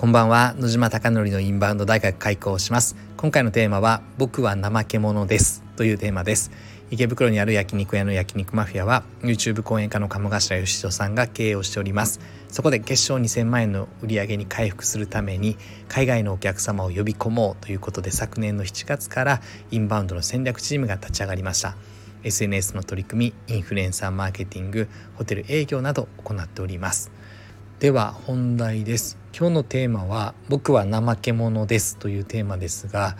こんばんは。野島貴則のインバウンド大学開校します。今回のテーマは僕は怠け者です。というテーマです。池袋にある焼肉屋の焼肉マフィアは YouTube 講演家の鴨頭義人さんが経営をしております。そこで決勝2000万円の売り上げに回復するために海外のお客様を呼び込もうということで昨年の7月からインバウンドの戦略チームが立ち上がりました。SNS の取り組みインフルエンサーマーケティングホテル営業など行っております。では本題です。今日のテーマは僕は怠け者ですというテーマですが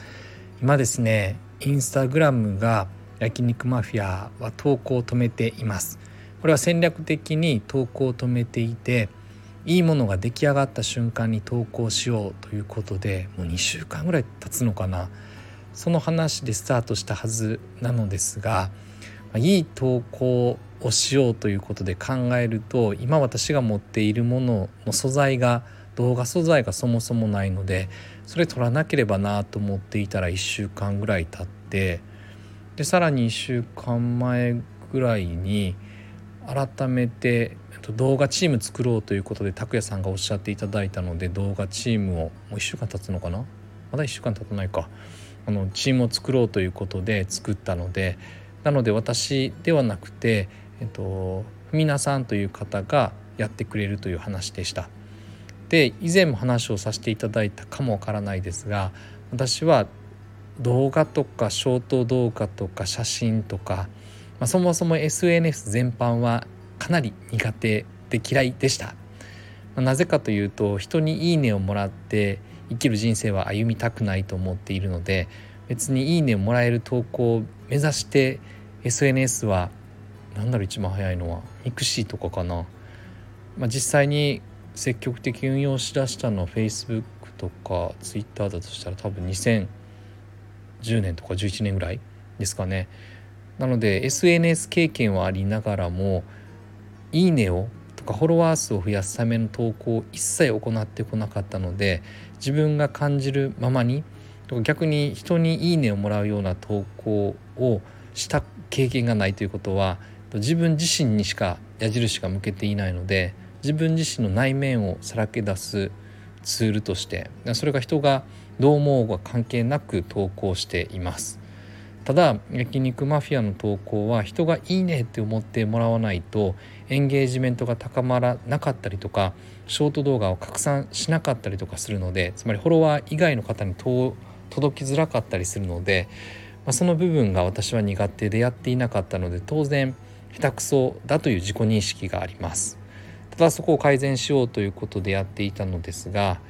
今ですねインスタグラムが焼肉マフィアは投稿を止めています。これは戦略的に投稿を止めていていいものが出来上がった瞬間に投稿しようということでもう2週間ぐらい経つのかな。その話でスタートしたはずなのですがいい投稿をしようということで考えると今私が持っているものの素材が動画素材がそもそもないのでそれ撮らなければなと思っていたら1週間ぐらい経ってでさらに1週間前ぐらいに改めて動画チーム作ろうということで拓也さんがおっしゃっていただいたので動画チームをもう1週間経つのかな？まだ1週間経たないか。あのチームを作ろうということで作ったのでなので私ではなくてえっと、皆さんという方がやってくれるという話でした。で以前も話をさせていただいたかもわからないですが私は動画とかショート動画とか写真とか、まあ、そもそも SNS 全般はかなり苦手で嫌いでした。まあ、なぜかというと人に「いいね」をもらって生きる人生は歩みたくないと思っているので別に「いいね」をもらえる投稿を目指して SNS はなんだろう一番早いのは。 mixi とかかな、まあ、実際に積極的運用しだしたのは Facebook とか Twitter だとしたら多分2010年とか11年ぐらいですかね。なので SNS 経験はありながらも「いいね」をとかフォロワー数を増やすための投稿を一切行ってこなかったので自分が感じるままに逆に人に「いいね」をもらうような投稿をした経験がないということは自分自身にしか矢印が向けていないので自分自身の内面をさらけ出すツールとしてそれが人がどう思うが関係なく投稿しています。ただ焼肉マフィアの投稿は人がいいねって思ってもらわないとエンゲージメントが高まらなかったりとかショート動画を拡散しなかったりとかするのでつまりフォロワー以外の方に届きづらかったりするので、まあ、その部分が私は苦手でやっていなかったので当然下手くそだという自己認識があります。ただそこを改善しようということでやっていたのですがや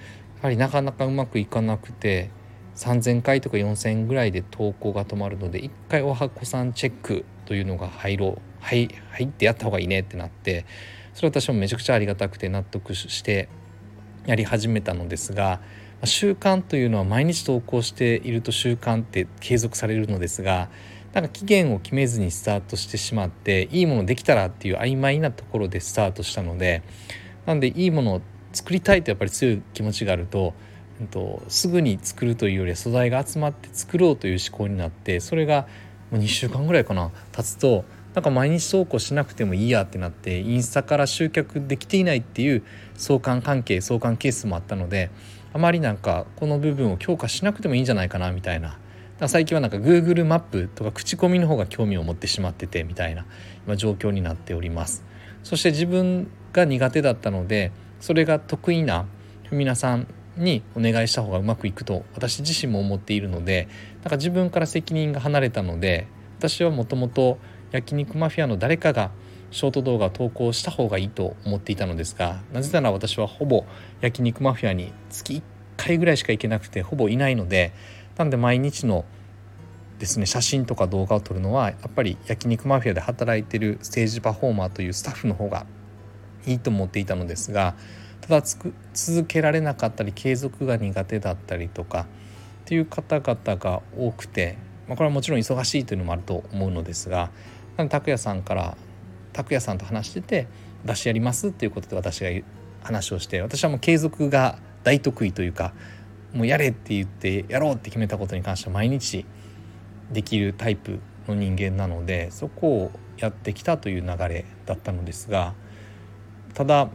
はりなかなかうまくいかなくて3,000回とか4,000ぐらいで投稿が止まるので一回おはこさんチェックというのが入ろうはい入ってやった方がいいねってなってそれ私もめちゃくちゃありがたくて納得してやり始めたのですが習慣というのは毎日投稿していると習慣って継続されるのですがなんか期限を決めずにスタートしてしまっていいものできたらっていう曖昧なところでスタートしたのでなんでいいものを作りたいとやっぱり強い気持ちがあると,、えっとすぐに作るというよりは素材が集まって作ろうという思考になってそれがもう2週間ぐらいかな経つとなんか毎日投稿しなくてもいいやってなってインスタから集客できていないっていう相関関係相関係数もあったのであまりなんかこの部分を強化しなくてもいいんじゃないかなみたいな最近はなんか Google マップとか口コミの方が興味を持ってしまっててみたいな今状況になっております。そして自分が苦手だったのでそれが得意な皆さんにお願いした方がうまくいくと私自身も思っているのでなんか自分から責任が離れたので私はもともと焼肉マフィアの誰かがショート動画を投稿した方がいいと思っていたのですがなぜなら私はほぼ焼肉マフィアに月1回ぐらいしか行けなくてほぼいないのでなんで毎日のですね写真とか動画を撮るのはやっぱり焼肉マフィアで働いてるステージパフォーマーというスタッフの方がいいと思っていたのですがただ続けられなかったり継続が苦手だったりとかっていう方々が多くて、まあ、これはもちろん忙しいというのもあると思うのですが拓也さんから拓也さんと話してて出しやりますっていうことで私が話をして私はもう継続が大得意というかもうやれって言ってやろうって決めたことに関しては毎日できるタイプの人間なのでそこをやってきたという流れだったのですがただ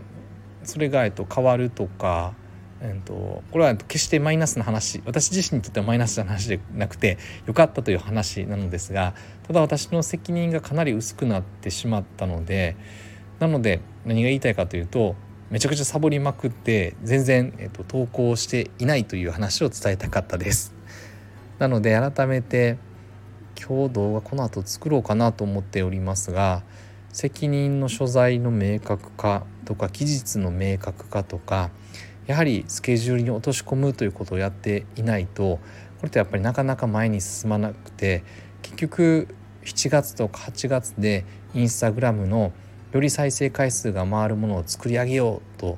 それが、えっと、変わるとかえーと、これは決してマイナスな話私自身にとってはマイナスな話でなくてよかったという話なのですがただ私の責任がかなり薄くなってしまったのでなので何が言いたいかというとめちゃくちゃサボりまくって全然、えーと、投稿していないという話を伝えたかったです。なので改めて今日動画この後作ろうかなと思っておりますが責任の所在の明確化とか期日の明確化とかやはりスケジュールに落とし込むということをやっていないとこれってやっぱりなかなか前に進まなくて結局7月とか8月でインスタグラムのより再生回数が回るものを作り上げようと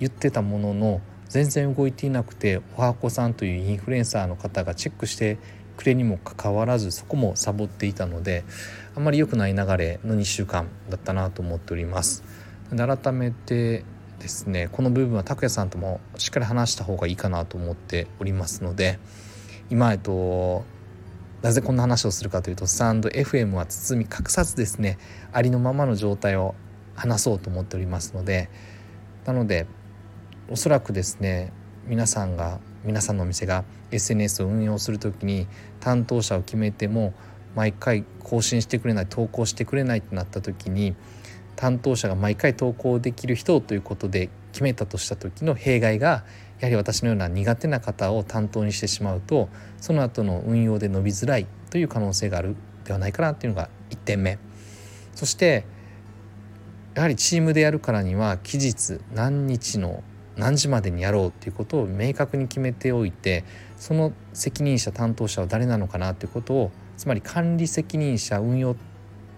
言ってたものの全然動いていなくておはこさんというインフルエンサーの方がチェックしてくれにもかかわらずそこもサボっていたのであんまり良くない流れの2週間だったなと思っております。で改めてですねこの部分は拓也さんともしっかり話した方がいいかなと思っておりますので今えっとなぜこんな話をするかというとスタンド FM は包み隠さずですねありのままの状態を話そうと思っておりますのでなのでおそらくですね皆さんが皆さんのお店が SNS を運用する時に担当者を決めても毎回更新してくれない投稿してくれないってなった時に担当者が毎回投稿できる人ということで決めたとした時の弊害がやはり私のような苦手な方を担当にしてしまうとその後の運用で伸びづらいという可能性があるではないかなっていうのが1点目。そしてやはりチームでやるからには期日何日の何時までにやろうっていうことを明確に決めておいてその責任者担当者は誰なのかなということをつまり管理責任者運用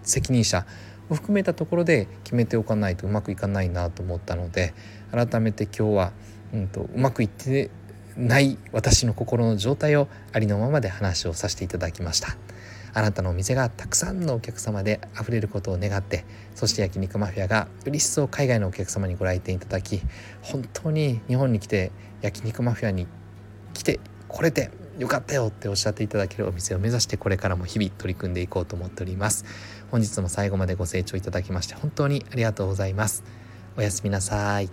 責任者を含めたところで決めておかないとうまくいかないなと思ったので改めて今日は、うんと、うまくいってない私の心の状態をありのままで話をさせていただきました。あなたのお店がたくさんのお客様で溢れることを願ってそして焼肉マフィアがより一層海外のお客様にご来店いただき本当に日本に来て焼肉マフィアに来てこれてよかったよっておっしゃっていただけるお店を目指してこれからも日々取り組んでいこうと思っております。本日も最後までご清聴いただきまして本当にありがとうございます。おやすみなさい。